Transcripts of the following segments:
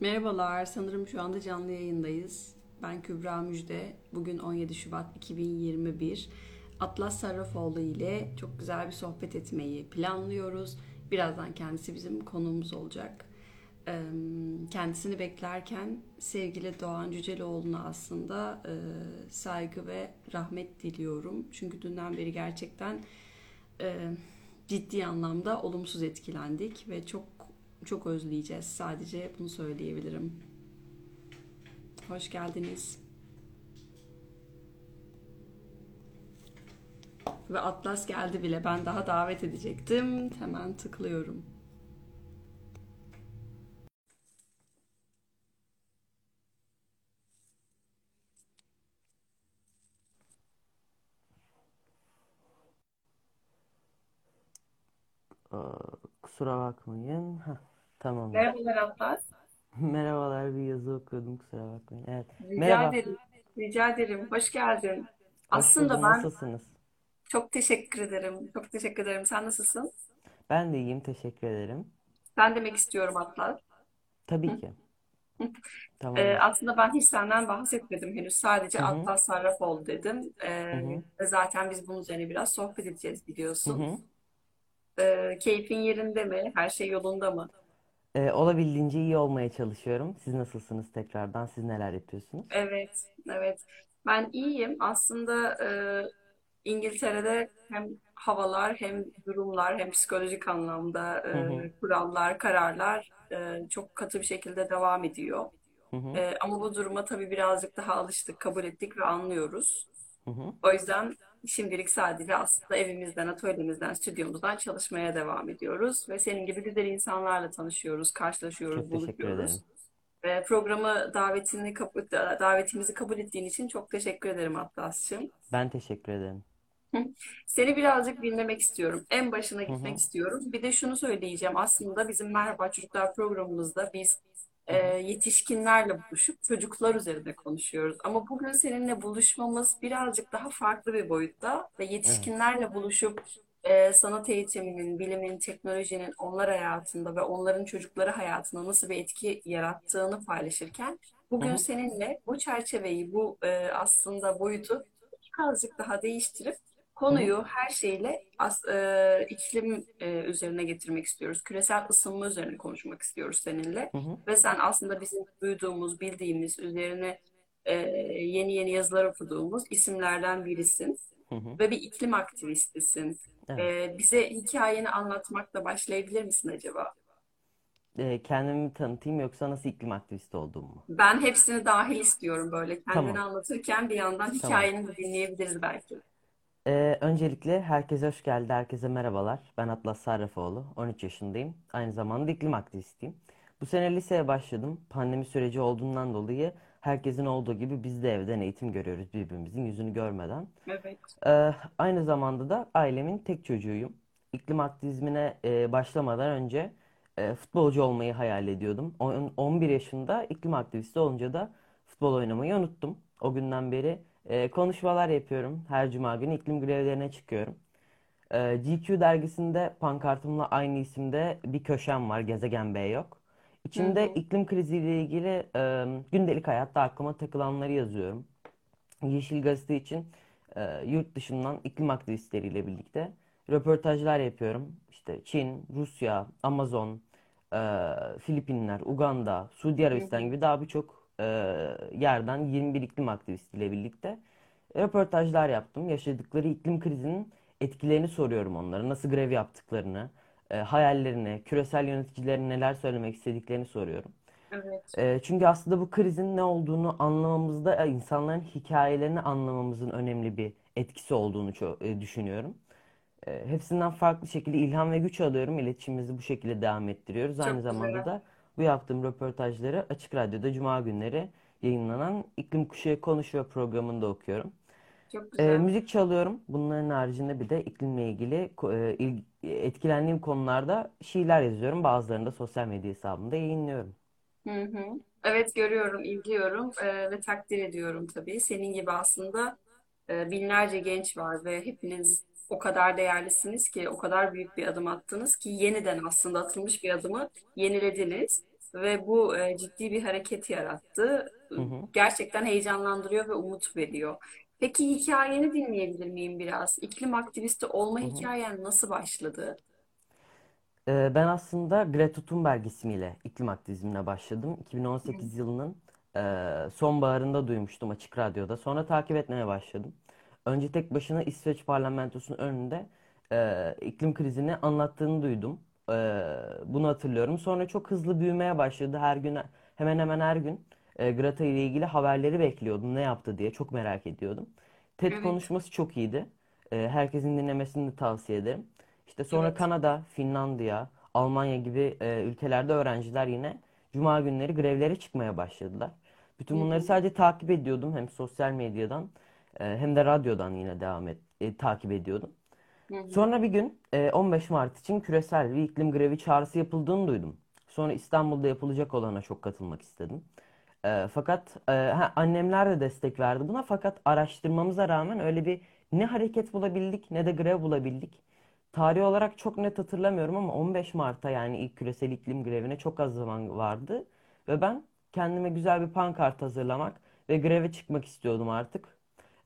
Merhabalar, sanırım şu anda canlı yayındayız. Ben Kübra Müjde. Bugün 17 Şubat 2021. Atlas Sarrafoğlu ile çok güzel bir sohbet etmeyi planlıyoruz. Birazdan kendisi bizim konuğumuz olacak. Kendisini beklerken sevgili Doğan Cüceloğlu'na aslında saygı ve rahmet diliyorum. Çünkü dünden beri gerçekten ciddi anlamda olumsuz etkilendik ve çok çok özleyeceğiz. Sadece bunu söyleyebilirim. Hoş geldiniz. Ve Atlas geldi bile. Ben daha davet edecektim. Hemen tıklıyorum. Kusura bakmayın. Heh, tamamdır. Merhabalar Atlas. Merhabalar bir yazı okuyordum kusura bakmayın. Evet. Rica Merhaba. ederim. Rica ederim. Hoş geldin. Hoş Aslında buldum. ben Nasılsınız? çok teşekkür ederim. Çok teşekkür ederim. Sen nasılsın? Ben de iyiyim. Teşekkür ederim. Ben demek istiyorum Atlas. Tabii ki. Ee, Tamamdır. aslında ben hiç senden bahsetmedim henüz. Sadece Hı hı. Atlas Sarrafoğlu dedim. Hı Ee, hı. zaten biz bunun üzerine biraz sohbet edeceğiz Hı biliyorsun. hı. Ee, keyfin yerinde mi? Her şey yolunda mı? Ee, olabildiğince iyi olmaya çalışıyorum. Siz nasılsınız tekrardan? Siz neler yapıyorsunuz? Evet, evet. Ben iyiyim. Aslında e, İngiltere'de hem havalar hem durumlar hem psikolojik anlamda Hı hı. e, kurallar, kararlar e, çok katı bir şekilde devam ediyor. Hı hı. E, ama bu duruma tabii birazcık daha alıştık, kabul ettik ve anlıyoruz. Hı hı. O yüzden şimdilik sadece aslında evimizden, atölyemizden, stüdyomuzdan çalışmaya devam ediyoruz. Ve senin gibi güzel insanlarla tanışıyoruz, karşılaşıyoruz, Çok teşekkür buluşuyoruz. ederim. Ve programı davetini davetimizi kabul ettiğin için çok teşekkür ederim Atlas'cığım. Ben teşekkür ederim. Seni birazcık dinlemek istiyorum. En başına gitmek hı. istiyorum. Bir de şunu söyleyeceğim. Aslında bizim Merhaba Çocuklar programımızda biz e, yetişkinlerle buluşup çocuklar üzerinde konuşuyoruz. Ama bugün seninle buluşmamız birazcık daha farklı bir boyutta ve yetişkinlerle buluşup e, sanat eğitiminin, bilimin, teknolojinin onlar hayatında ve onların çocukları hayatında nasıl bir etki yarattığını paylaşırken bugün seninle bu çerçeveyi, bu e, aslında boyutu birazcık daha değiştirip. Konuyu her şeyle as, e, iklim e, üzerine getirmek istiyoruz. Küresel ısınma üzerine konuşmak istiyoruz seninle. Hı hı. Ve sen aslında bizim duyduğumuz, bildiğimiz, üzerine e, yeni yeni yazılar okuduğumuz isimlerden birisin. Hı hı. Ve bir iklim aktivistisin. Evet. E, bize hikayeni anlatmakla başlayabilir misin acaba? Ee, kendimi tanıtayım yoksa nasıl iklim aktivisti olduğumu mu? Ben hepsini dahil istiyorum böyle. Kendini Tamam. anlatırken bir yandan Tamam. hikayeni de dinleyebiliriz belki. Ee, öncelikle herkese hoş geldi, herkese merhabalar. Ben Atlas Sarrafoğlu, 13 yaşındayım. Aynı zamanda iklim aktivistiyim. Bu sene liseye başladım. Pandemi süreci olduğundan dolayı herkesin olduğu gibi biz de evden eğitim görüyoruz birbirimizin yüzünü görmeden. Evet. Ee, aynı zamanda da ailemin tek çocuğuyum. İklim aktivizmine e, başlamadan önce e, futbolcu olmayı hayal ediyordum. On- 11 yaşında iklim aktivisti olunca da futbol oynamayı unuttum. O günden beri e, konuşmalar yapıyorum. Her cuma günü iklim grevlerine çıkıyorum. Ee, GQ dergisinde pankartımla aynı isimde bir köşem var. Gezegen B yok. Hı İçinde hı. iklim kriziyle ilgili e, gündelik hayatta aklıma takılanları yazıyorum. Yeşil Gazete için e, yurt dışından iklim aktivistleriyle birlikte röportajlar yapıyorum. İşte Çin, Rusya, Amazon, e, Filipinler, Uganda, Suudi Hı Arabistan hı. gibi daha birçok e, yerden 21 iklim aktivistiyle birlikte röportajlar yaptım. Yaşadıkları iklim krizinin etkilerini soruyorum onlara. Nasıl grev yaptıklarını, e, hayallerini, küresel yöneticilerin neler söylemek istediklerini soruyorum. Evet. E, çünkü aslında bu krizin ne olduğunu anlamamızda e, insanların hikayelerini anlamamızın önemli bir etkisi olduğunu ço- düşünüyorum. E, hepsinden farklı şekilde ilham ve güç alıyorum. İletişimimizi bu şekilde devam ettiriyoruz. Aynı Çok zamanda güzel. da bu yaptığım röportajları Açık Radyo'da Cuma günleri yayınlanan İklim Kuşağı Konuşuyor programında okuyorum. Çok E, güzel. müzik çalıyorum. Bunların haricinde bir de iklimle ilgili e, il- etkilendiğim konularda şiirler yazıyorum. Bazılarını da sosyal medya hesabımda yayınlıyorum. Hı hı. Evet görüyorum, izliyorum e, ve takdir ediyorum tabii. Senin gibi aslında e, binlerce genç var ve hepiniz o kadar değerlisiniz ki, o kadar büyük bir adım attınız ki yeniden aslında atılmış bir adımı yenilediniz. Ve bu e, ciddi bir hareket yarattı. Hı hı. Gerçekten heyecanlandırıyor ve umut veriyor. Peki hikayeni dinleyebilir miyim biraz? İklim aktivisti olma Hı hı. hikayen nasıl başladı? Ee, ben aslında Greta Thunberg ismiyle iklim aktivizmine başladım. Hı 2018 yılının e, sonbaharında duymuştum Açık Radyo'da. Sonra takip etmeye başladım. Önce tek başına İsveç parlamentosunun önünde e, iklim krizini anlattığını duydum. E, bunu hatırlıyorum. Sonra çok hızlı büyümeye başladı. Her gün hemen hemen her gün e, Greta ile ilgili haberleri bekliyordum. Ne yaptı diye çok merak ediyordum. TED Evet, konuşması çok iyiydi. E, herkesin dinlemesini de tavsiye ederim. İşte sonra evet. Kanada, Finlandiya, Almanya gibi e, ülkelerde öğrenciler yine cuma günleri grevlere çıkmaya başladılar. Hı Bütün bunları hı, sadece takip ediyordum hem sosyal medyadan e, hem de radyodan yine devam et, e, takip ediyordum. Sonra bir gün e, 15 Mart için küresel bir iklim grevi çağrısı yapıldığını duydum. Sonra İstanbul'da yapılacak olana çok katılmak istedim. E, fakat e, ha, annemler de destek verdi buna. Fakat araştırmamıza rağmen öyle bir ne hareket bulabildik ne de grev bulabildik. Tarih olarak çok net hatırlamıyorum ama 15 Mart'a yani ilk küresel iklim grevine çok az zaman vardı. Ve ben kendime güzel bir pankart hazırlamak ve greve çıkmak istiyordum artık.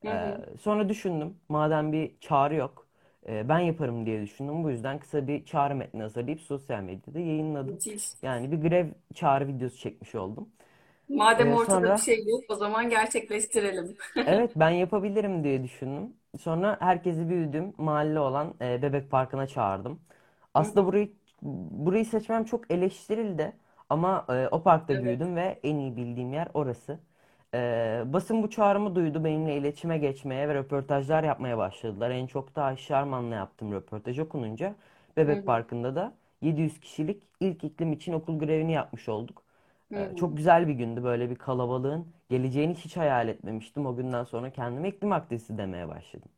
Hı Ee, hı. sonra düşündüm madem bir çağrı yok e, ben yaparım diye düşündüm. Bu yüzden kısa bir çağrı metni hazırlayıp sosyal medyada yayınladım. Müthiş. Yani bir grev çağrı videosu çekmiş oldum. Madem Ee, ortada bir sonra şey yok, o zaman gerçekleştirelim. Evet ben yapabilirim diye düşündüm. Sonra herkesi büyüdüm. Mahalle olan e, Bebek Parkı'na çağırdım. Aslında hı. burayı burayı seçmem çok eleştirildi. Ama e, o parkta Evet. büyüdüm ve en iyi bildiğim yer orası. E, basın bu çağrımı duydu. Benimle iletişime geçmeye ve röportajlar yapmaya başladılar. En çok da Ayşe Arman'la yaptığım röportaj okununca Bebek hı. Parkı'nda da 700 kişilik ilk iklim için okul grevini yapmış olduk. Ee. Çok güzel bir gündü. Böyle bir kalabalığın geleceğini hiç hayal etmemiştim. O günden sonra kendime iklim aktivisti demeye başladım.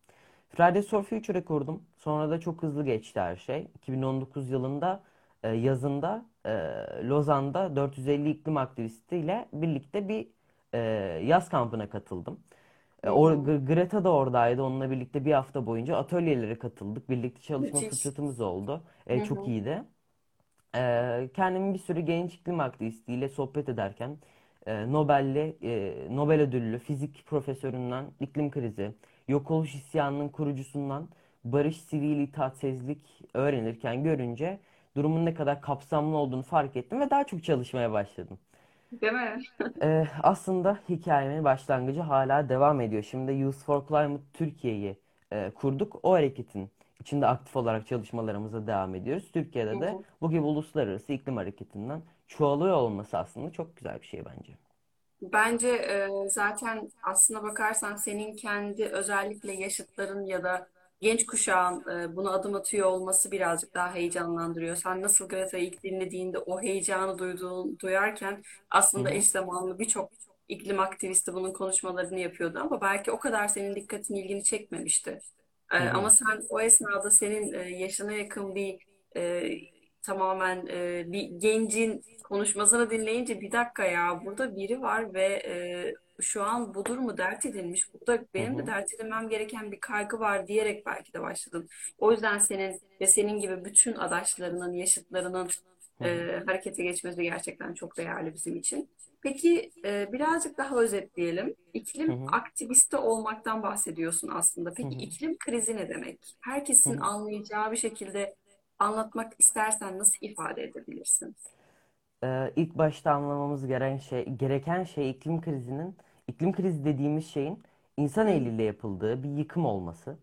Fridays for Future'ı kurdum. Sonra da çok hızlı geçti her şey. 2019 yılında yazında Lozan'da 450 iklim aktivistiyle birlikte bir e, yaz kampına katıldım. E. G- Greta da oradaydı. Onunla birlikte bir hafta boyunca atölyelere katıldık. Birlikte çalışma Müthiş. fırsatımız oldu. E, çok iyiydi. Ee, kendimi bir sürü genç iklim aktivistiyle sohbet ederken e, Nobel'li, e, Nobel ödüllü fizik profesöründen iklim krizi, yok oluş isyanının kurucusundan barış, sivil itaatsizlik öğrenirken görünce durumun ne kadar kapsamlı olduğunu fark ettim ve daha çok çalışmaya başladım. Değil mi? Ee, aslında hikayemin başlangıcı hala devam ediyor. Şimdi Youth for Climate Türkiye'yi e, kurduk. O hareketin içinde aktif olarak çalışmalarımıza devam ediyoruz. Türkiye'de de bu gibi uluslararası iklim hareketinden çoğalıyor olması aslında çok güzel bir şey bence. Bence e, zaten aslına bakarsan senin kendi özellikle yaşıtların ya da genç kuşağın e, buna adım atıyor olması birazcık daha heyecanlandırıyor. Sen nasıl Greta'yı ilk dinlediğinde o heyecanı duyduğun, duyarken aslında eş zamanlı birçok iklim aktivisti bunun konuşmalarını yapıyordu ama belki o kadar senin dikkatini ilgini çekmemişti. E, ama sen o esnada senin e, yaşına yakın bir e, tamamen e, bir gencin konuşmasını dinleyince bir dakika ya burada biri var ve e, şu an bu durumu dert edilmiş. Burada hı benim de hı, dert edinmem gereken bir kaygı var diyerek belki de başladın. O yüzden senin ve senin gibi bütün adaşlarının, yaşıtlarının hı hı, e, harekete geçmesi gerçekten çok değerli bizim için. Peki e, birazcık daha özetleyelim. hı İklim hı, aktivisti olmaktan bahsediyorsun aslında. hı Peki hı, iklim krizi ne demek? hı Herkesin hı. anlayacağı bir şekilde anlatmak istersen nasıl ifade edebilirsin? Ee, ilk başta anlamamız gereken şey, gereken şey iklim krizinin, iklim krizi dediğimiz şeyin insan eliyle yapıldığı bir yıkım olması.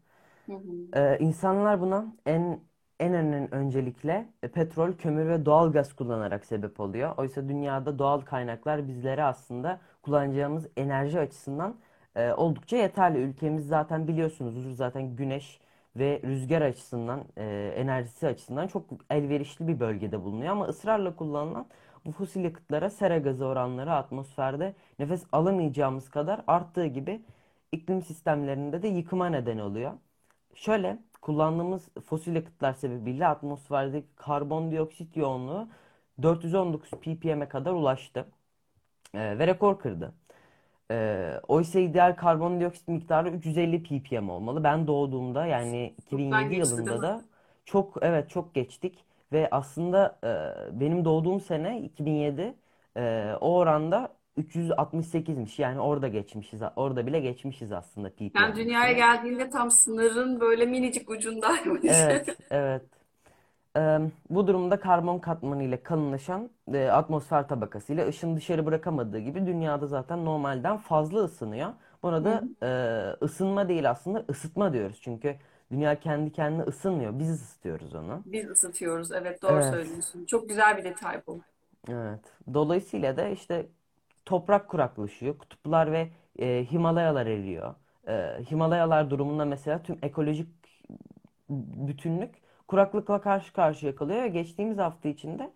hı hı, Ee, insanlar buna en en önemli öncelikle petrol, kömür ve doğal gaz kullanarak sebep oluyor. Oysa dünyada doğal kaynaklar bizlere aslında kullanacağımız enerji açısından e, oldukça yeterli. Ülkemiz zaten biliyorsunuzdur zaten güneş ve rüzgar açısından, e, enerjisi açısından çok elverişli bir bölgede bulunuyor. Ama ısrarla kullanılan bu fosil yakıtlara sera gazı oranları atmosferde nefes alamayacağımız kadar arttığı gibi iklim sistemlerinde de yıkıma neden oluyor. Şöyle kullandığımız fosil yakıtlar sebebiyle atmosferdeki karbondioksit yoğunluğu 419 ppm'e kadar ulaştı Ee, ve rekor kırdı. Ee, oysa ideal karbondioksit miktarı 350 ppm olmalı. Ben doğduğumda yani Çoktan 2007 geçti yılında da çok evet çok geçtik Ve aslında e, benim doğduğum sene 2007 e, o oranda 368'miş. Yani orada geçmişiz. Orada bile geçmişiz aslında peak Yani dünyaya geldiğinde tam sınırın böyle minicik ucundaymış. Evet, evet. Bu durumda karbon katmanı ile kalınlaşan e, atmosfer tabakası ile ışın dışarı bırakamadığı gibi dünyada zaten normalden fazla ısınıyor. Buna da e, ısınma değil aslında ısıtma diyoruz. Çünkü dünya kendi kendine ısınmıyor. Biz ısıtıyoruz onu. Biz ısıtıyoruz. Evet doğru Evet, söylüyorsun. Çok güzel bir detay bu. evet. Dolayısıyla da işte toprak kuraklaşıyor. Kutuplar ve e, Himalayalar eriyor. E, Himalayalar durumunda mesela tüm ekolojik bütünlük kuraklıkla karşı karşıya kalıyor ve geçtiğimiz hafta içinde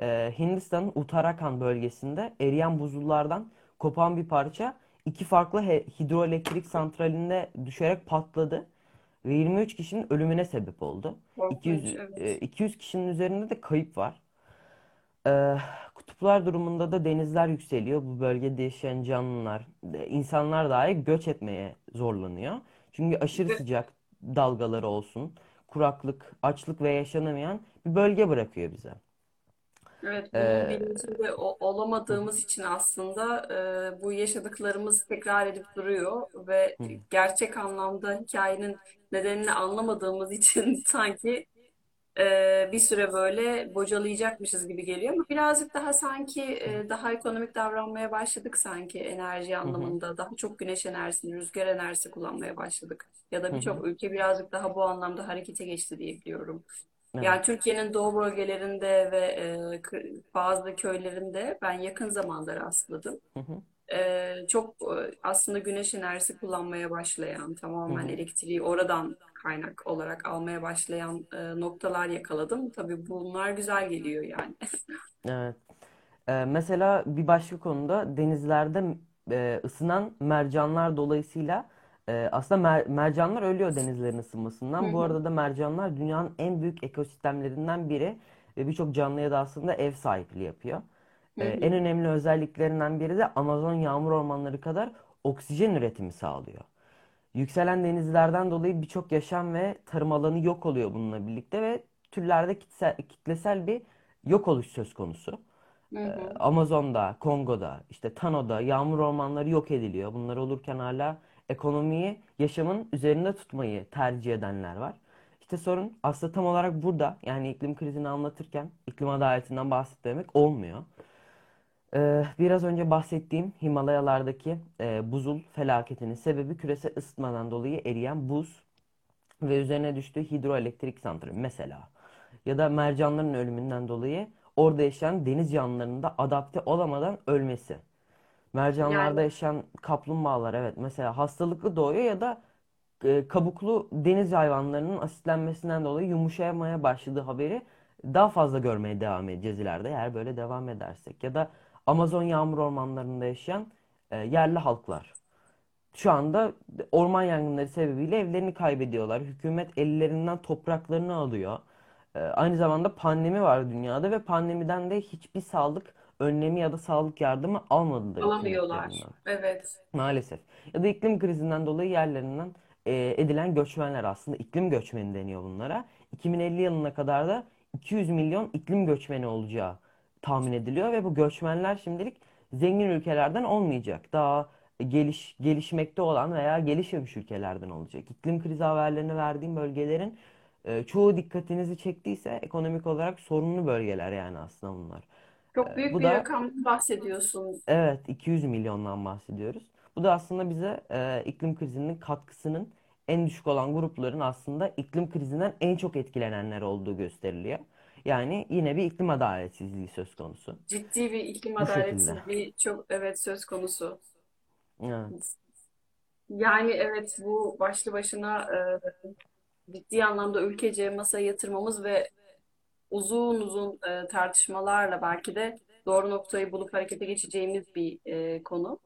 e, Hindistan'ın Uttarakhand bölgesinde eriyen buzullardan kopan bir parça iki farklı hidroelektrik santralinde düşerek patladı ve 23 kişinin ölümüne sebep oldu. Korkunç. 200 e, Evet. 200 kişinin üzerinde de kayıp var. Ee, kutuplar durumunda da denizler yükseliyor. Bu bölgede yaşayan canlılar, e, insanlar dahi göç etmeye zorlanıyor. Çünkü aşırı sıcak dalgaları olsun, kuraklık, açlık ve yaşanamayan bir bölge bırakıyor bize. Evet, bunun Ee, bilincinde olamadığımız için aslında e, bu yaşadıklarımız tekrar edip duruyor ve hı, gerçek anlamda hikayenin nedenini anlamadığımız için sanki e, bir süre böyle bocalayacakmışız gibi geliyor ama birazcık daha sanki e, daha ekonomik davranmaya başladık sanki enerji hı hı, anlamında daha çok güneş enerjisi, rüzgar enerjisi kullanmaya başladık ya da hı hı. birçok ülke birazcık daha bu anlamda harekete geçti diye biliyorum. Evet. Yani Türkiye'nin doğu bölgelerinde ve e, bazı köylerinde ben yakın zamanda rastladım. Hı hı, E, çok e, aslında güneş enerjisi kullanmaya başlayan, hı tamamen hı, elektriği oradan kaynak olarak almaya başlayan e, noktalar yakaladım. Tabii bunlar güzel geliyor yani. Evet. Ee, mesela bir başka konuda denizlerde e, ısınan mercanlar dolayısıyla e, aslında mer- mercanlar ölüyor denizlerin Hı ısınmasından. Bu hı, arada da mercanlar dünyanın en büyük ekosistemlerinden biri ve birçok canlıya da aslında ev sahipliği yapıyor. hı E, en hı. önemli özelliklerinden biri de Amazon yağmur ormanları kadar oksijen üretimi sağlıyor. Yükselen denizlerden dolayı birçok yaşam ve tarım alanı yok oluyor bununla birlikte ve türlerde kitlesel, kitlesel bir yok oluş söz konusu. Hı Ee, hı. Amazon'da, Kongo'da, işte Tano'da yağmur ormanları yok ediliyor. Bunlar olurken hala ekonomiyi yaşamın üzerinde tutmayı tercih edenler var. İşte sorun aslında tam olarak burada. Yani iklim krizini anlatırken iklim adaletinden bahsetmemek olmuyor. Ee, biraz önce bahsettiğim Himalayalardaki e, buzul felaketinin sebebi küresel ısıtmadan dolayı eriyen buz ve üzerine düştüğü hidroelektrik santrali mesela. Ya da mercanların ölümünden dolayı orada yaşayan deniz canlılarının da adapte olamadan ölmesi. Mercanlarda Yani yaşayan kaplumbağalar evet mesela hastalıklı doğuyor ya da e, kabuklu deniz hayvanlarının asitlenmesinden dolayı yumuşamaya başladığı haberi daha fazla görmeye devam edeceğiz ileride eğer böyle devam edersek. Ya da Amazon yağmur ormanlarında yaşayan e, yerli halklar. Şu anda orman yangınları sebebiyle evlerini kaybediyorlar. Hükümet ellerinden topraklarını alıyor. Ee, aynı zamanda pandemi var dünyada ve pandemiden de hiçbir sağlık önlemi ya da sağlık yardımı almadılar alamıyorlar. Evet. Maalesef. Ya da iklim krizinden dolayı yerlerinden e, edilen göçmenler aslında iklim göçmeni deniyor bunlara. 2050 yılına kadar da 200 milyon iklim göçmeni olacağı tahmin ediliyor ve bu göçmenler şimdilik zengin ülkelerden olmayacak. Daha geliş gelişmekte olan veya gelişmemiş ülkelerden olacak. İklim krizi haberlerini verdiğim bölgelerin e, çoğu dikkatinizi çektiyse ekonomik olarak sorunlu bölgeler yani aslında bunlar. Çok E, büyük bu bir da rakamdan bahsediyorsun. Evet, 200 milyondan bahsediyoruz. Bu da aslında bize e, iklim krizinin katkısının en düşük olan grupların aslında iklim krizinden en çok etkilenenler olduğu gösteriliyor. Yani yine bir iklim adaletsizliği söz konusu. Ciddi bir iklim adaletsizliği çok evet söz konusu. Evet. Yani evet bu başlı başına e, ciddi anlamda ülkece masaya yatırmamız ve uzun uzun e, tartışmalarla belki de doğru noktayı bulup harekete geçeceğimiz bir e, konu.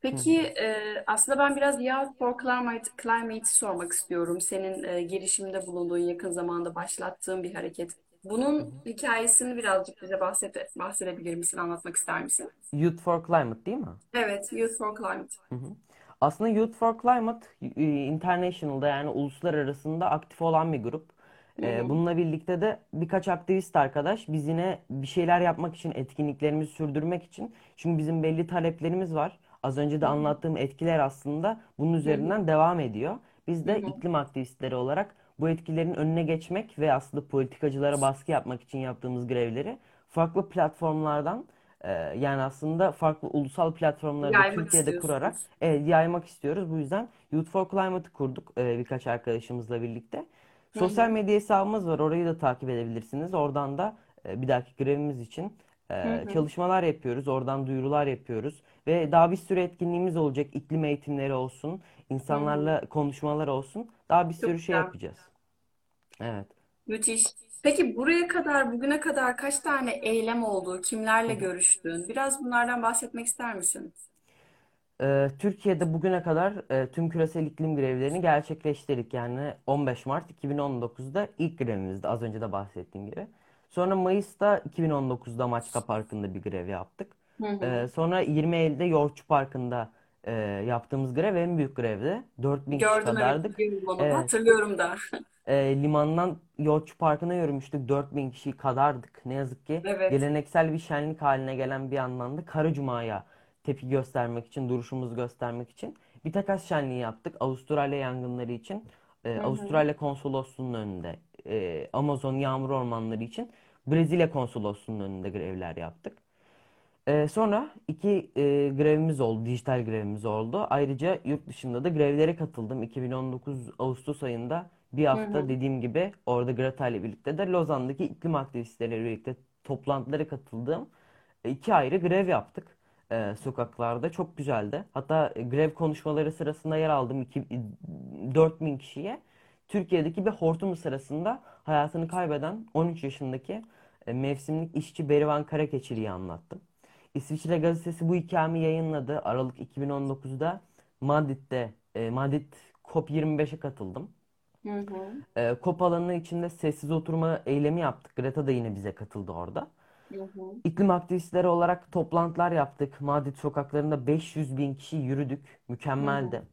Peki e, aslında ben biraz Youth for Climate, Climate'i sormak istiyorum. Senin e, girişimde bulunduğun yakın zamanda başlattığın bir hareket. Bunun hikayesini birazcık bize bahset, bahsedebilir misin, anlatmak ister misin? Youth for Climate değil mi? Evet, Youth for Climate. Hı hı. Aslında Youth for Climate e, International'da yani uluslararasında aktif olan bir grup. Ee, bununla birlikte de birkaç aktivist arkadaş biz yine bir şeyler yapmak için, etkinliklerimizi sürdürmek için. Çünkü bizim belli taleplerimiz var. Az önce de anlattığım etkiler aslında bunun üzerinden devam ediyor. Biz de iklim aktivistleri olarak bu etkilerin önüne geçmek ve aslında politikacılara baskı yapmak için yaptığımız grevleri farklı platformlardan e, yani aslında farklı ulusal platformları da Türkiye'de kurarak e, yaymak istiyoruz. Bu yüzden Youth for Climate'ı kurduk e, birkaç arkadaşımızla birlikte. Sosyal medya hesabımız var. Orayı da takip edebilirsiniz. Oradan da e, bir dahaki grevimiz için Hı e, hı. çalışmalar yapıyoruz. Oradan duyurular yapıyoruz. Ve daha bir sürü etkinliğimiz olacak. İklim eğitimleri olsun, Hı hı. insanlarla konuşmalar olsun. Daha bir sürü Çok şey güzel. yapacağız. Evet. Müthiş. Peki buraya kadar, bugüne kadar kaç tane eylem oldu? Kimlerle hı. görüştün? Biraz bunlardan bahsetmek ister misin? Ee, Türkiye'de bugüne kadar e, tüm küresel iklim grevlerini gerçekleştirdik. Yani 15 Mart 2019'da ilk grevimizdi az önce de bahsettiğim gibi. Sonra Mayıs'ta 2019'da Maçka Parkı'nda bir grev yaptık. Hı hı. Ee, sonra 20 Eylül'de Yoğurtçu Parkı'nda e, yaptığımız grev en büyük grevdi. 4000 kişi Gördüm kadardık. onu. Evet. Hatırlıyorum da. E, limandan Yoğurtçu Parkı'na yürümüştük. 4000 kişi kadardık. Ne yazık ki Evet. geleneksel bir şenlik haline gelen bir yandan da Kara Cuma'ya tepki göstermek için, duruşumuzu göstermek için bir takas şenliği yaptık. Avustralya yangınları için, e. Avustralya Konsolosluğu'nun önünde, e, Amazon yağmur ormanları için Brezilya Konsolosluğu'nun önünde grevler yaptık. Ee, sonra iki e, grevimiz oldu, dijital grevimiz oldu. Ayrıca yurt dışında da grevlere katıldım. 2019 Ağustos ayında bir Hı hafta hı. dediğim gibi orada Greta ile birlikte de Lozan'daki iklim aktivistleriyle birlikte toplantılara katıldığım e, iki ayrı grev yaptık e, sokaklarda. Çok güzeldi. Hatta e, grev konuşmaları sırasında yer aldım iki, 4000 kişiye. Türkiye'deki bir hortum sırasında hayatını kaybeden 13 yaşındaki e, mevsimlik işçi Berivan Karakeçili'yi anlattım. İsviçre gazetesi bu hikayemi yayınladı. Aralık 2019'da Madrid'de, e, Madrid COP25'e katıldım. Hı hı. E, COP alanı içinde sessiz oturma eylemi yaptık. Greta da yine bize katıldı orada. Hı hı. İklim aktivistleri olarak toplantılar yaptık. Madrid sokaklarında 500 bin kişi yürüdük. Mükemmeldi. Hı hı.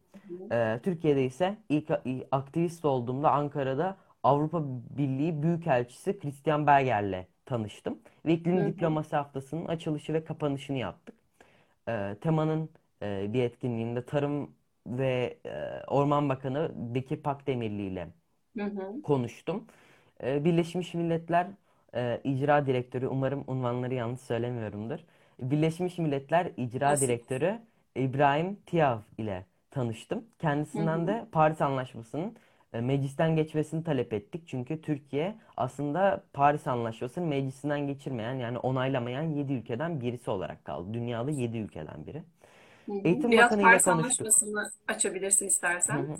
Ee, Türkiye'de ise ilk aktivist olduğumda Ankara'da Avrupa Birliği Büyükelçisi Christian Berger'le tanıştım. Ve iklim hı. diplomasi haftasının açılışı ve kapanışını yaptık. Ee, temanın e, bir etkinliğinde Tarım ve e, Orman Bakanı Bekir Pakdemirli ile konuştum. Ee, Birleşmiş Milletler e, İcra Direktörü, umarım unvanları yanlış söylemiyorumdur. Birleşmiş Milletler İcra Olsun. Direktörü İbrahim Tiav ile tanıştım. Kendisinden hı. de Paris Anlaşması'nın e, meclisten geçmesini talep ettik. Çünkü Türkiye aslında Paris Anlaşması'nı meclisinden geçirmeyen yani onaylamayan 7 ülkeden birisi olarak kaldı. Dünyada 7 ülkeden biri. Eğitim Biraz Bakanı ile Paris konuştuk. Anlaşması'nı açabilirsin istersen. hı.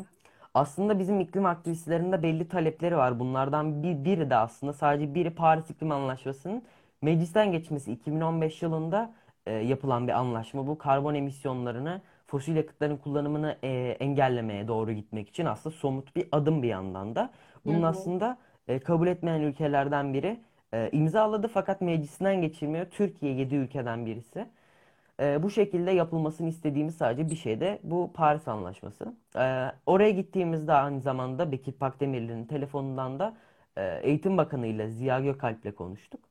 Aslında bizim iklim aktivistlerinde belli talepleri var. Bunlardan bir, biri de aslında sadece biri Paris İklim Anlaşması'nın meclisten geçmesi 2015 yılında e, yapılan bir anlaşma. Bu karbon emisyonlarını, fosil yakıtların kullanımını e, engellemeye doğru gitmek için aslında somut bir adım bir yandan da. Bunun hı. aslında e, kabul etmeyen ülkelerden biri e, imzaladı fakat meclisinden geçirmiyor. Türkiye 7 ülkeden birisi. Ee, bu şekilde yapılmasını istediğimiz sadece bir şey de bu Paris Anlaşması. Ee, oraya gittiğimizde aynı zamanda Bekir Pakdemirli'nin telefonundan da e, Eğitim Bakanı ile Ziya Gökalp ile konuştuk.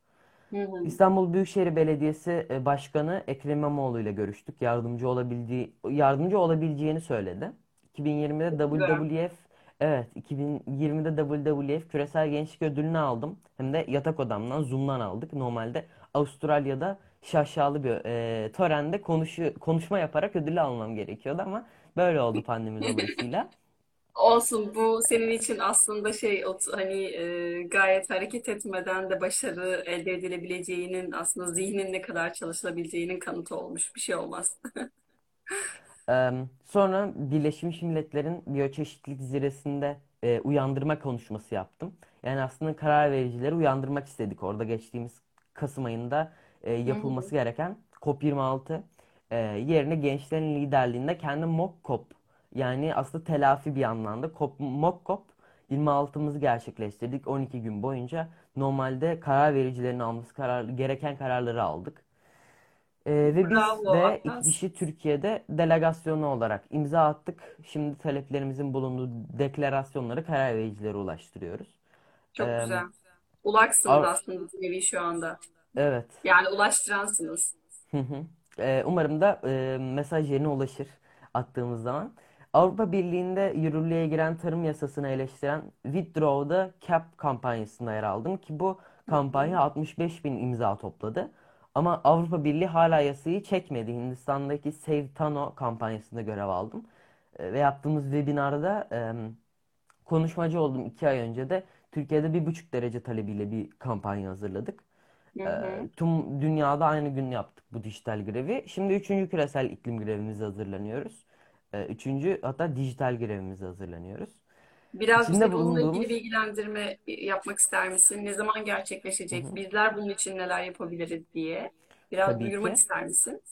Hı hı. İstanbul Büyükşehir Belediyesi e, Başkanı Ekrem İmamoğlu ile görüştük. Yardımcı olabildiği, yardımcı olabileceğini söyledi. 2020'de Güzel. WWF, evet 2020'de WWF Küresel Gençlik Ödülünü aldım. Hem de yatak odamdan, Zoom'dan aldık. Normalde Avustralya'da şaşalı bir e, törende konuşu, konuşma yaparak ödülü almam gerekiyordu ama böyle oldu pandemi dolayısıyla. Olsun bu senin için aslında şey ot- hani e, gayet hareket etmeden de başarı elde edilebileceğinin aslında zihnin ne kadar çalışılabileceğinin kanıtı olmuş bir şey olmaz. Sonra Birleşmiş Milletler'in biyoçeşitlilik zirvesinde e, uyandırma konuşması yaptım. Yani aslında karar vericileri uyandırmak istedik. Orada geçtiğimiz Kasım ayında e, Hı hı. yapılması gereken COP26 e, yerine gençlerin liderliğinde kendi mock COP yani aslında telafi bir anlamda COP, mock COP 26'mızı gerçekleştirdik 12 gün boyunca. Normalde karar vericilerin alması karar, gereken kararları aldık. Ee, ve biz Bravo de Atlas. kişi Türkiye'de delegasyonu olarak imza attık. Şimdi taleplerimizin bulunduğu deklarasyonları karar vericilere ulaştırıyoruz. Çok güzel. Ulaksınız Av- aslında bir nevi şu anda. evet. Yani ulaştıransınız. Hı hı. Ee, umarım da e, mesaj yerine ulaşır attığımız zaman. Avrupa Birliği'nde yürürlüğe giren tarım yasasını eleştiren Withdraw the Cap kampanyasında yer aldım ki bu kampanya 65 bin imza topladı. Ama Avrupa Birliği hala yasayı çekmedi. Hindistan'daki Save Tano kampanyasında görev aldım. E, ve yaptığımız webinarda e, konuşmacı oldum iki ay önce de Türkiye'de bir buçuk derece talebiyle bir kampanya hazırladık. Hı Ee, hı. tüm dünyada aynı gün yaptık bu dijital grevi. Şimdi üçüncü küresel iklim grevimize hazırlanıyoruz. Ee, üçüncü hatta dijital grevimize hazırlanıyoruz. Biraz İçinde bize bununla ilgili bulunduğumuz bilgilendirme yapmak ister misin? Ne zaman gerçekleşecek? hı, Bizler bunun için neler yapabiliriz diye. Biraz tabii duyurmak ki. ister misin?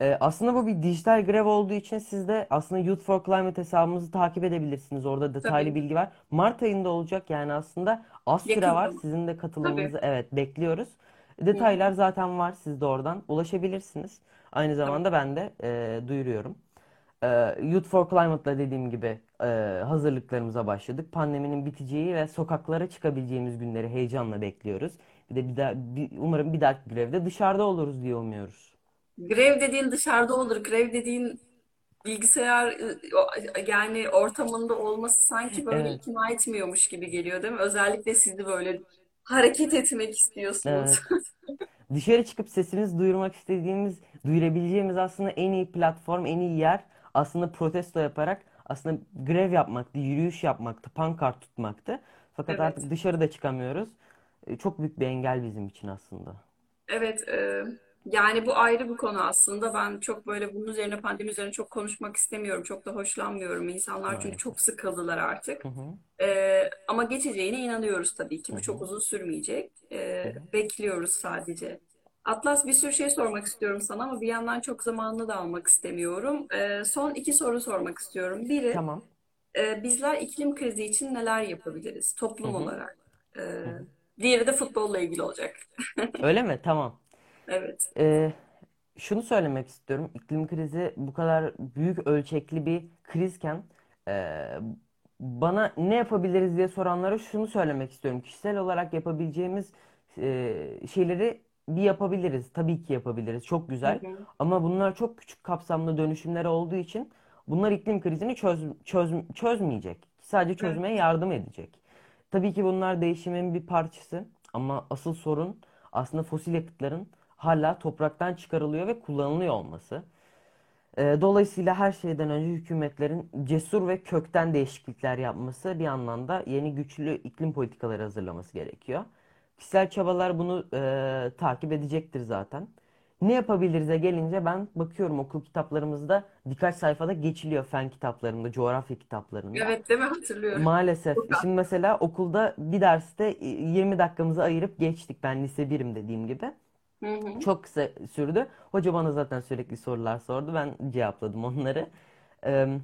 Ee, aslında bu bir dijital grev olduğu için siz de aslında Youth for Climate hesabımızı takip edebilirsiniz. Orada detaylı Tabii. bilgi var. Mart ayında olacak yani aslında az süre var. zaman. Sizin de Tabii. katılımınızı evet bekliyoruz. Hı hı. Detaylar zaten var. Siz de oradan ulaşabilirsiniz. Aynı zamanda ben de e, duyuruyorum. Ee, Youth for Climate'la dediğim gibi e, hazırlıklarımıza başladık. Pandeminin biteceği ve sokaklara çıkabileceğimiz günleri heyecanla bekliyoruz. Bir de bir daha, bir- umarım bir dahaki grevde dışarıda oluruz diye umuyoruz. Grev dediğin dışarıda olur. Grev dediğin bilgisayar o- yani ortamında olması sanki böyle Evet, ikna etmiyormuş gibi geliyor değil mi? Özellikle sizi böyle hareket etmek istiyorsunuz. evet. Dışarı çıkıp sesimizi duyurmak istediğimiz, duyurabileceğimiz aslında en iyi platform, en iyi yer aslında protesto yaparak aslında grev yapmaktı, yürüyüş yapmaktı, pankart tutmaktı. Fakat Evet. artık dışarıda çıkamıyoruz. E, Çok büyük bir engel bizim için aslında. Evet, e, yani bu ayrı bir konu aslında. Ben çok böyle bunun üzerine, pandemi üzerine çok konuşmak istemiyorum. Çok da hoşlanmıyorum. İnsanlar çünkü çok sıkıldılar artık. Hı hı, E, ama geçeceğine inanıyoruz tabii ki. hı Bu çok hı, uzun sürmeyecek. hı E, hı. bekliyoruz sadece. Atlas bir sürü şey sormak istiyorum sana ama bir yandan çok zamanını da almak istemiyorum. E, son iki soru sormak istiyorum. Biri, Tamam. e, bizler iklim krizi için neler yapabiliriz Hı toplum hı, olarak? E, hı hı. diğeri de futbolla ilgili olacak. Öyle mi? Tamam. Evet. Ee, şunu söylemek istiyorum. İklim krizi bu kadar büyük ölçekli bir krizken e, bana ne yapabiliriz diye soranlara şunu söylemek istiyorum. Kişisel olarak yapabileceğimiz e, şeyleri bir yapabiliriz. Tabii ki yapabiliriz. Çok Hı güzel. hı. Ama bunlar çok küçük kapsamlı dönüşümler olduğu için bunlar iklim krizini çöz, çöz, çözmeyecek. Sadece Evet. çözmeye yardım edecek. Tabii ki bunlar değişimin bir parçası. Ama asıl sorun aslında fosil yakıtların hala topraktan çıkarılıyor ve kullanılıyor olması. Ee, dolayısıyla her şeyden önce hükümetlerin cesur ve kökten değişiklikler yapması bir anlamda yeni güçlü iklim politikaları hazırlaması gerekiyor. Kişisel çabalar bunu e, takip edecektir zaten. Ne yapabiliriz'e gelince ben bakıyorum okul kitaplarımızda birkaç sayfada geçiliyor fen kitaplarında, coğrafya kitaplarında. Evet değil mi? Hatırlıyorum. Maalesef. Az. Şimdi mesela okulda bir derste e, 20 dakikamızı ayırıp geçtik. Ben lise birim dediğim gibi. Hı hı. Çok kısa sürdü. Hoca bana zaten sürekli sorular sordu. Ben cevapladım onları. Eee,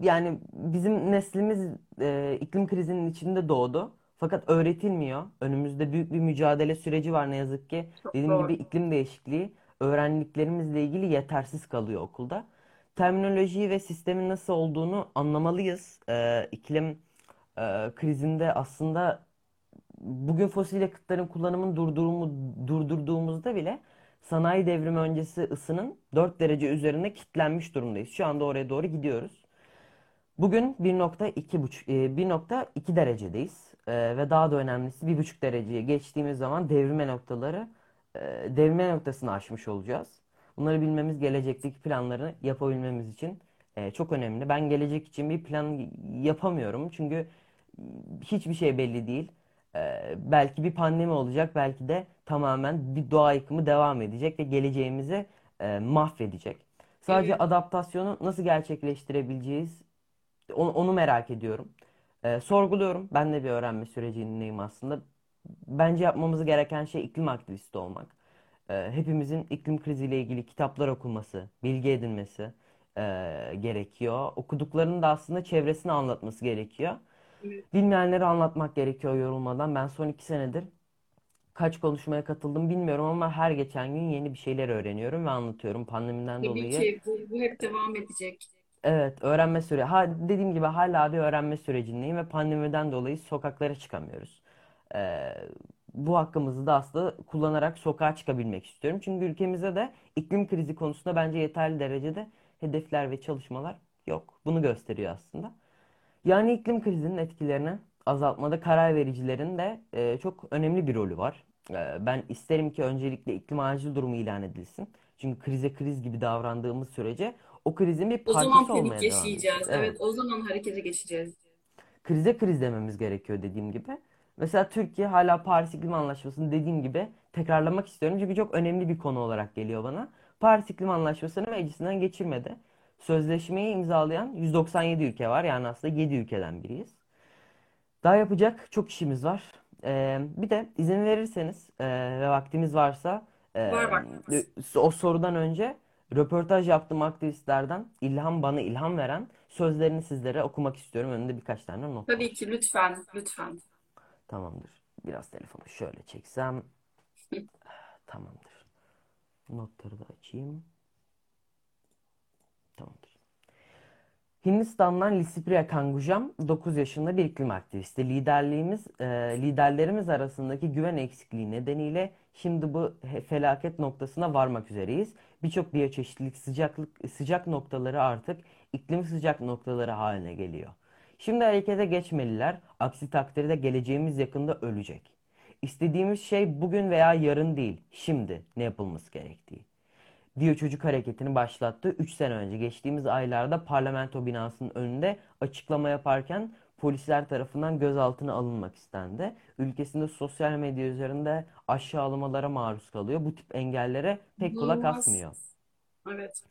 yani bizim neslimiz e, iklim krizinin içinde doğdu. Fakat öğretilmiyor. Önümüzde büyük bir mücadele süreci var ne yazık ki. Çok Dediğim gibi doğru. iklim değişikliği öğrendiklerimizle ilgili yetersiz kalıyor okulda. Terminolojiyi ve sistemin nasıl olduğunu anlamalıyız. Eee iklim e, krizinde aslında bugün fosil yakıtların kullanımını durdurumu, durdurduğumuzda bile sanayi devrimi öncesi ısının 4 derece üzerine kilitlenmiş durumdayız. Şu anda oraya doğru gidiyoruz. Bugün 1.2 buçuk- e, 1.2 derecedeyiz. E, ve daha da önemlisi 1.5 dereceye geçtiğimiz zaman devrime noktaları e, devrime noktasını aşmış olacağız. Bunları bilmemiz gelecekteki planları yapabilmemiz için e, çok önemli. Ben gelecek için bir plan yapamıyorum çünkü hiçbir şey belli değil. E, belki bir pandemi olacak, belki de tamamen bir doğa yıkımı devam edecek ve geleceğimizi e, mahvedecek. Sadece adaptasyonu nasıl gerçekleştirebileceğiz onu, onu merak ediyorum. Ee, sorguluyorum. Ben de bir öğrenme sürecindeyim aslında. Bence yapmamız gereken şey iklim aktivisti olmak. Ee, hepimizin iklim kriziyle ilgili kitaplar okuması, bilgi edinmesi e, gerekiyor. Okuduklarını da aslında çevresine anlatması gerekiyor. Evet. Bilmeyenleri anlatmak gerekiyor yorulmadan. Ben son iki senedir kaç konuşmaya katıldım bilmiyorum ama her geçen gün yeni bir şeyler öğreniyorum ve anlatıyorum. Pandemiden Tabii dolayı ki bu, bu hep devam edecek. Evet, öğrenme süre. Ha, dediğim gibi hala bir öğrenme sürecindeyim ve pandemiden dolayı sokaklara çıkamıyoruz. Ee, bu hakkımızı da aslında kullanarak sokağa çıkabilmek istiyorum. Çünkü ülkemizde de iklim krizi konusunda bence yeterli derecede hedefler ve çalışmalar yok. Bunu gösteriyor aslında. Yani iklim krizinin etkilerini azaltmada karar vericilerin de e, çok önemli bir rolü var. E, ben isterim ki öncelikle iklim acil durumu ilan edilsin. Çünkü krize kriz gibi davrandığımız sürece o krizin bir O zaman parçası panik olmaya devam edeceğiz. yaşayacağız. Evet Evet, o zaman harekete geçeceğiz. krize kriz dememiz gerekiyor dediğim gibi. Mesela Türkiye hala Paris İklim Anlaşması'nı dediğim gibi tekrarlamak istiyorum. Çünkü çok önemli bir konu olarak geliyor bana. Paris İklim Anlaşması'nı meclisinden geçirmedi. Sözleşmeyi imzalayan 197 ülke var. Yani aslında 7 ülkeden biriyiz. Daha yapacak çok işimiz var. Ee, bir de izin verirseniz e, ve vaktimiz varsa Var e, vaktimiz. o sorudan önce röportaj yaptığım aktivistlerden ilham bana ilham veren sözlerini sizlere okumak istiyorum. Önünde birkaç tane not Tabii var. ki lütfen, lütfen. Tamamdır. Biraz telefonu şöyle çeksem tamamdır. Notları da açayım. Tamamdır. Hindistan'dan Lisipriya Kangujam 9 yaşında bir iklim aktivisti. Liderliğimiz, e, liderlerimiz arasındaki güven eksikliği nedeniyle şimdi bu felaket noktasına varmak üzereyiz. Birçok biyoçeşitlilik sıcaklık sıcak noktaları artık iklim sıcak noktaları haline geliyor. Şimdi harekete geçmeliler. Aksi takdirde geleceğimiz yakında ölecek. İstediğimiz şey bugün veya yarın değil, şimdi ne yapılması gerektiği diyor çocuk hareketini başlattı. 3 sene önce geçtiğimiz aylarda parlamento binasının önünde açıklama yaparken polisler tarafından gözaltına alınmak istendi. Ülkesinde sosyal medya üzerinde aşağılamalara maruz kalıyor. Bu tip engellere pek kulak İnanılmaz. asmıyor. Evet.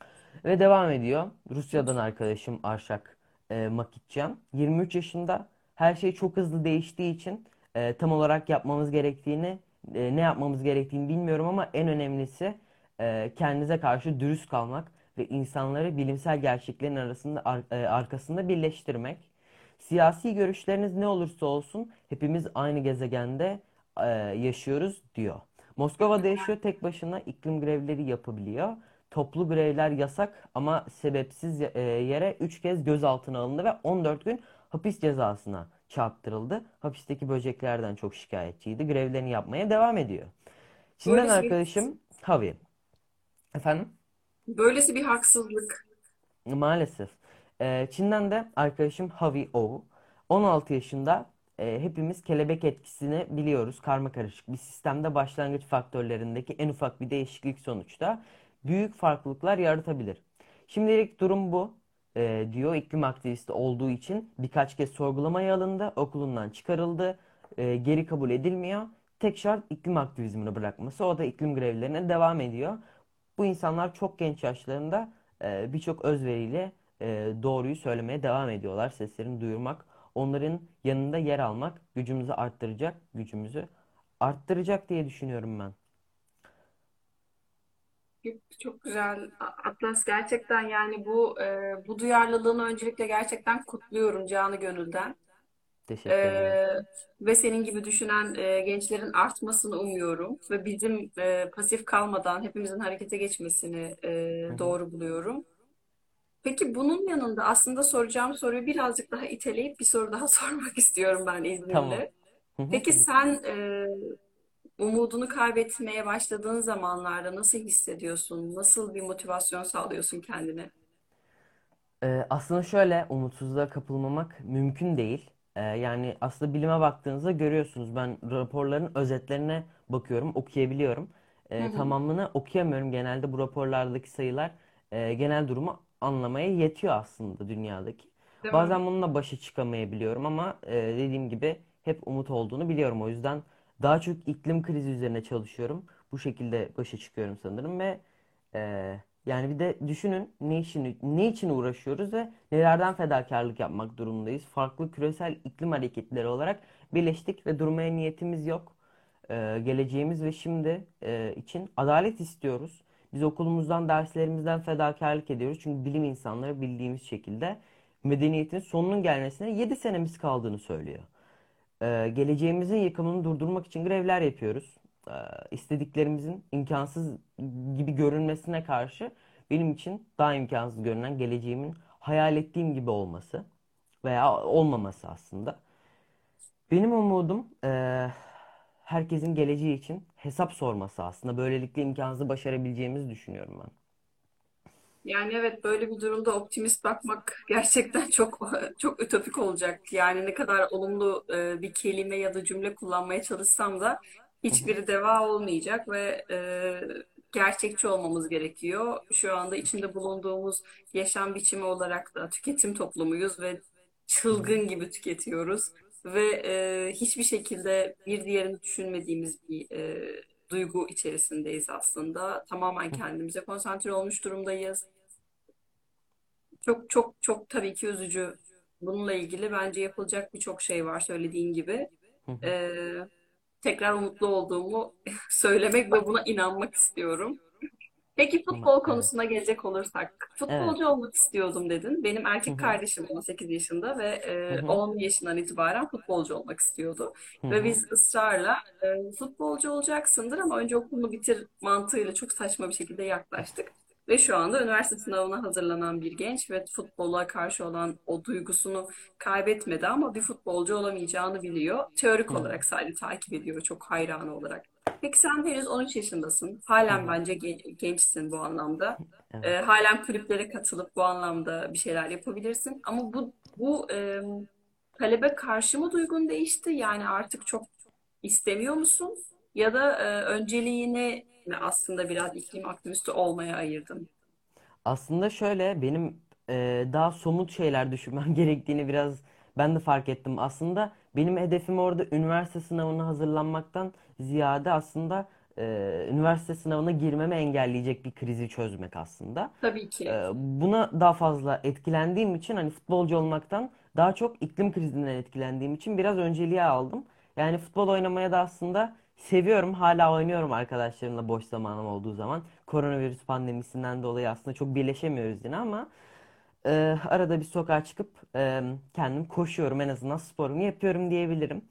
Ve devam ediyor. Rusya'dan arkadaşım Arşak e, Makitcan. 23 yaşında her şey çok hızlı değiştiği için e, tam olarak yapmamız gerektiğini, e, ne yapmamız gerektiğini bilmiyorum ama en önemlisi e, kendinize karşı dürüst kalmak ve insanları bilimsel gerçeklerin arasında ar- e, arkasında birleştirmek. Siyasi görüşleriniz ne olursa olsun hepimiz aynı gezegende e, yaşıyoruz diyor. Moskova'da yaşıyor tek başına iklim grevleri yapabiliyor. Toplu grevler yasak ama sebepsiz e, yere 3 kez gözaltına alındı ve 14 gün hapis cezasına çarptırıldı. Hapisteki böceklerden çok şikayetçiydi. Grevlerini yapmaya devam ediyor. Çin'den Böylesi arkadaşım Havi. Efendim? böylesi bir haksızlık. Maalesef. Ee, Çin'den de arkadaşım Havi O. 16 yaşında e, hepimiz kelebek etkisini biliyoruz. Karma karışık bir sistemde başlangıç faktörlerindeki en ufak bir değişiklik sonuçta büyük farklılıklar yaratabilir. Şimdilik durum bu e, diyor iklim aktivisti olduğu için birkaç kez sorgulamaya alındı, okulundan çıkarıldı, geri kabul edilmiyor. Tek şart iklim aktivizmini bırakması, o da iklim grevlerine devam ediyor. Bu insanlar çok genç yaşlarında birçok özveriyle e, doğruyu söylemeye devam ediyorlar. Seslerini duyurmak, onların yanında yer almak gücümüzü arttıracak, gücümüzü arttıracak diye düşünüyorum ben. Çok güzel Atlas gerçekten yani bu e, bu duyarlılığını öncelikle gerçekten kutluyorum canı gönülden. E, Teşekkür ederim. ve senin gibi düşünen e, gençlerin artmasını umuyorum ve bizim e, pasif kalmadan hepimizin harekete geçmesini e, Hı hı. doğru buluyorum. Peki bunun yanında aslında soracağım soruyu birazcık daha iteleyip bir soru daha sormak istiyorum ben Tamam. izninle. Hı, Peki sen e, umudunu kaybetmeye başladığın zamanlarda nasıl hissediyorsun? Nasıl bir motivasyon sağlıyorsun kendine? Ee, aslında şöyle umutsuzluğa kapılmamak mümkün değil. Ee, yani aslında bilime baktığınızda görüyorsunuz. Ben raporların özetlerine bakıyorum, okuyabiliyorum. Hı Ee, hı. tamamını okuyamıyorum. Genelde bu raporlardaki sayılar e, genel durumu anlamaya yetiyor aslında dünyadaki. Değil mi? Bazen bununla başa çıkamayabiliyorum ama e, dediğim gibi hep umut olduğunu biliyorum. O yüzden daha çok iklim krizi üzerine çalışıyorum. Bu şekilde başa çıkıyorum sanırım ve e, yani bir de düşünün ne için ne için uğraşıyoruz ve nelerden fedakarlık yapmak durumundayız. Farklı küresel iklim hareketleri olarak birleştik ve durmaya niyetimiz yok. Ee, geleceğimiz ve şimdi e, için adalet istiyoruz. Biz okulumuzdan, derslerimizden fedakarlık ediyoruz. Çünkü bilim insanları bildiğimiz şekilde medeniyetin sonunun gelmesine 7 senemiz kaldığını söylüyor. Ee, geleceğimizin yıkımını durdurmak için grevler yapıyoruz. Ee, istediklerimizin imkansız gibi görünmesine karşı benim için daha imkansız görünen geleceğimin hayal ettiğim gibi olması veya olmaması aslında. Benim umudum eee, herkesin geleceği için hesap sorması aslında. Böylelikle imkansızı başarabileceğimizi düşünüyorum ben. Yani evet böyle bir durumda optimist bakmak gerçekten çok çok ütopik olacak. Yani ne kadar olumlu e, bir kelime ya da cümle kullanmaya çalışsam da hiçbiri deva olmayacak ve e, gerçekçi olmamız gerekiyor. Şu anda içinde bulunduğumuz yaşam biçimi olarak da tüketim toplumuyuz ve çılgın gibi tüketiyoruz ve e, hiçbir şekilde bir diğerini düşünmediğimiz bir e, duygu içerisindeyiz aslında. Tamamen kendimize konsantre olmuş durumdayız. Çok çok çok tabii ki üzücü. Bununla ilgili bence yapılacak birçok şey var söylediğin gibi. Ee, tekrar umutlu olduğumu söylemek ve buna inanmak istiyorum. Peki futbol evet. konusuna gelecek olursak, Evet. futbolcu olmak istiyordum dedin. Benim Hı erkek hı, kardeşim 18 yaşında ve hı e, hı, 10 yaşından itibaren futbolcu olmak istiyordu. hı Ve hı, biz ısrarla e, futbolcu olacaksındır ama önce okulunu bitir mantığıyla çok saçma bir şekilde yaklaştık. Ve şu anda üniversite sınavına hazırlanan bir genç ve futbola karşı olan o duygusunu kaybetmedi ama bir futbolcu olamayacağını biliyor. Teorik hı, olarak sadece takip ediyor çok hayranı olarak. Peki sen henüz 13 yaşındasın. Halen hı. bence gen- gençsin bu anlamda. Ee, Evet. halen kulüplere katılıp bu anlamda bir şeyler yapabilirsin. Ama bu bu e, talebe karşı mı duygun değişti? Yani artık çok istemiyor musun? Ya da e, önceliğini mi aslında biraz iklim aktivisti olmaya ayırdın? Aslında şöyle benim e, daha somut şeyler düşünmem gerektiğini biraz ben de fark ettim. Aslında benim hedefim orada üniversite sınavına hazırlanmaktan ziyade aslında e, üniversite sınavına girmemi engelleyecek bir krizi çözmek aslında. Tabii ki. E, buna daha fazla etkilendiğim için hani futbolcu olmaktan daha çok iklim krizinden etkilendiğim için biraz önceliğe aldım. Yani futbol oynamaya da aslında seviyorum. Hala oynuyorum arkadaşlarımla boş zamanım olduğu zaman. Koronavirüs pandemisinden dolayı aslında çok birleşemiyoruz yine ama e, arada bir sokağa çıkıp e, kendim koşuyorum en azından sporumu yapıyorum diyebilirim.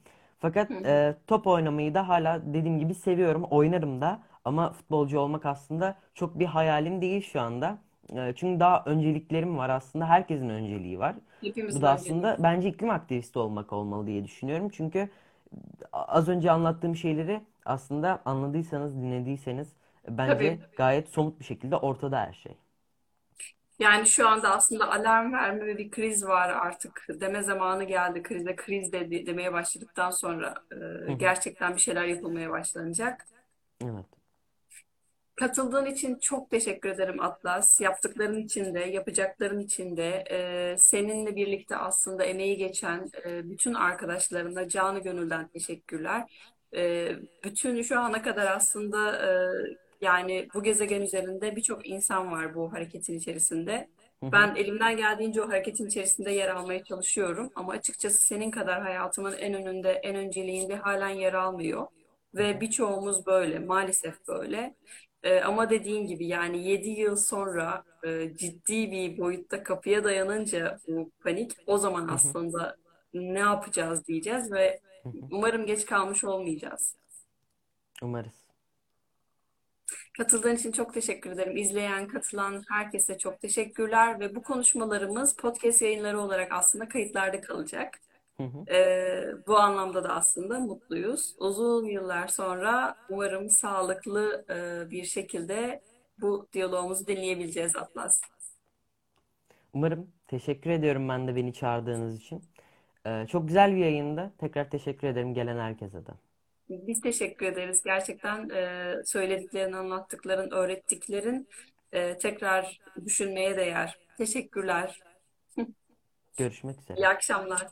Fakat e, top oynamayı da hala dediğim gibi seviyorum. Oynarım da ama futbolcu olmak aslında çok bir hayalim değil şu anda. E, çünkü daha önceliklerim var aslında. Herkesin önceliği var. Bu Hepimizin da önceliği. aslında bence iklim aktivisti olmak olmalı diye düşünüyorum. Çünkü az önce anlattığım şeyleri aslında anladıysanız, dinlediyseniz bence Tabii. gayet somut bir şekilde ortada her şey. Yani şu anda aslında alarm verme ve bir kriz var artık deme zamanı geldi. Krize kriz de demeye başladıktan sonra Hı e, hı. gerçekten bir şeyler yapılmaya başlanacak. Evet. Katıldığın için çok teşekkür ederim Atlas. Yaptıkların için de, yapacakların için de, e, seninle birlikte aslında emeği geçen e, bütün arkadaşlarına canı gönülden teşekkürler. E, bütün şu ana kadar aslında e, yani bu gezegen üzerinde birçok insan var bu hareketin içerisinde. Ben elimden geldiğince o hareketin içerisinde yer almaya çalışıyorum. Ama açıkçası senin kadar hayatımın en önünde, en önceliğinde halen yer almıyor. Ve birçoğumuz böyle, maalesef böyle. Ee, ama dediğin gibi yani 7 yıl sonra e, ciddi bir boyutta kapıya dayanınca bu panik o zaman aslında ne yapacağız diyeceğiz ve umarım geç kalmış olmayacağız. Umarız. Katıldığın için çok teşekkür ederim. İzleyen, katılan herkese çok teşekkürler ve bu konuşmalarımız podcast yayınları olarak aslında kayıtlarda kalacak. Hı hı. Ee, bu anlamda da aslında mutluyuz. Uzun yıllar sonra umarım sağlıklı e, bir şekilde bu diyalogumuzu dinleyebileceğiz Atlas. Umarım. Teşekkür ediyorum ben de beni çağırdığınız için. Ee, çok güzel bir yayında. Tekrar teşekkür ederim gelen herkese de. Biz teşekkür ederiz. Gerçekten e, söylediklerin, anlattıkların, öğrettiklerin e, tekrar düşünmeye değer. Teşekkürler. Görüşmek üzere. İyi akşamlar.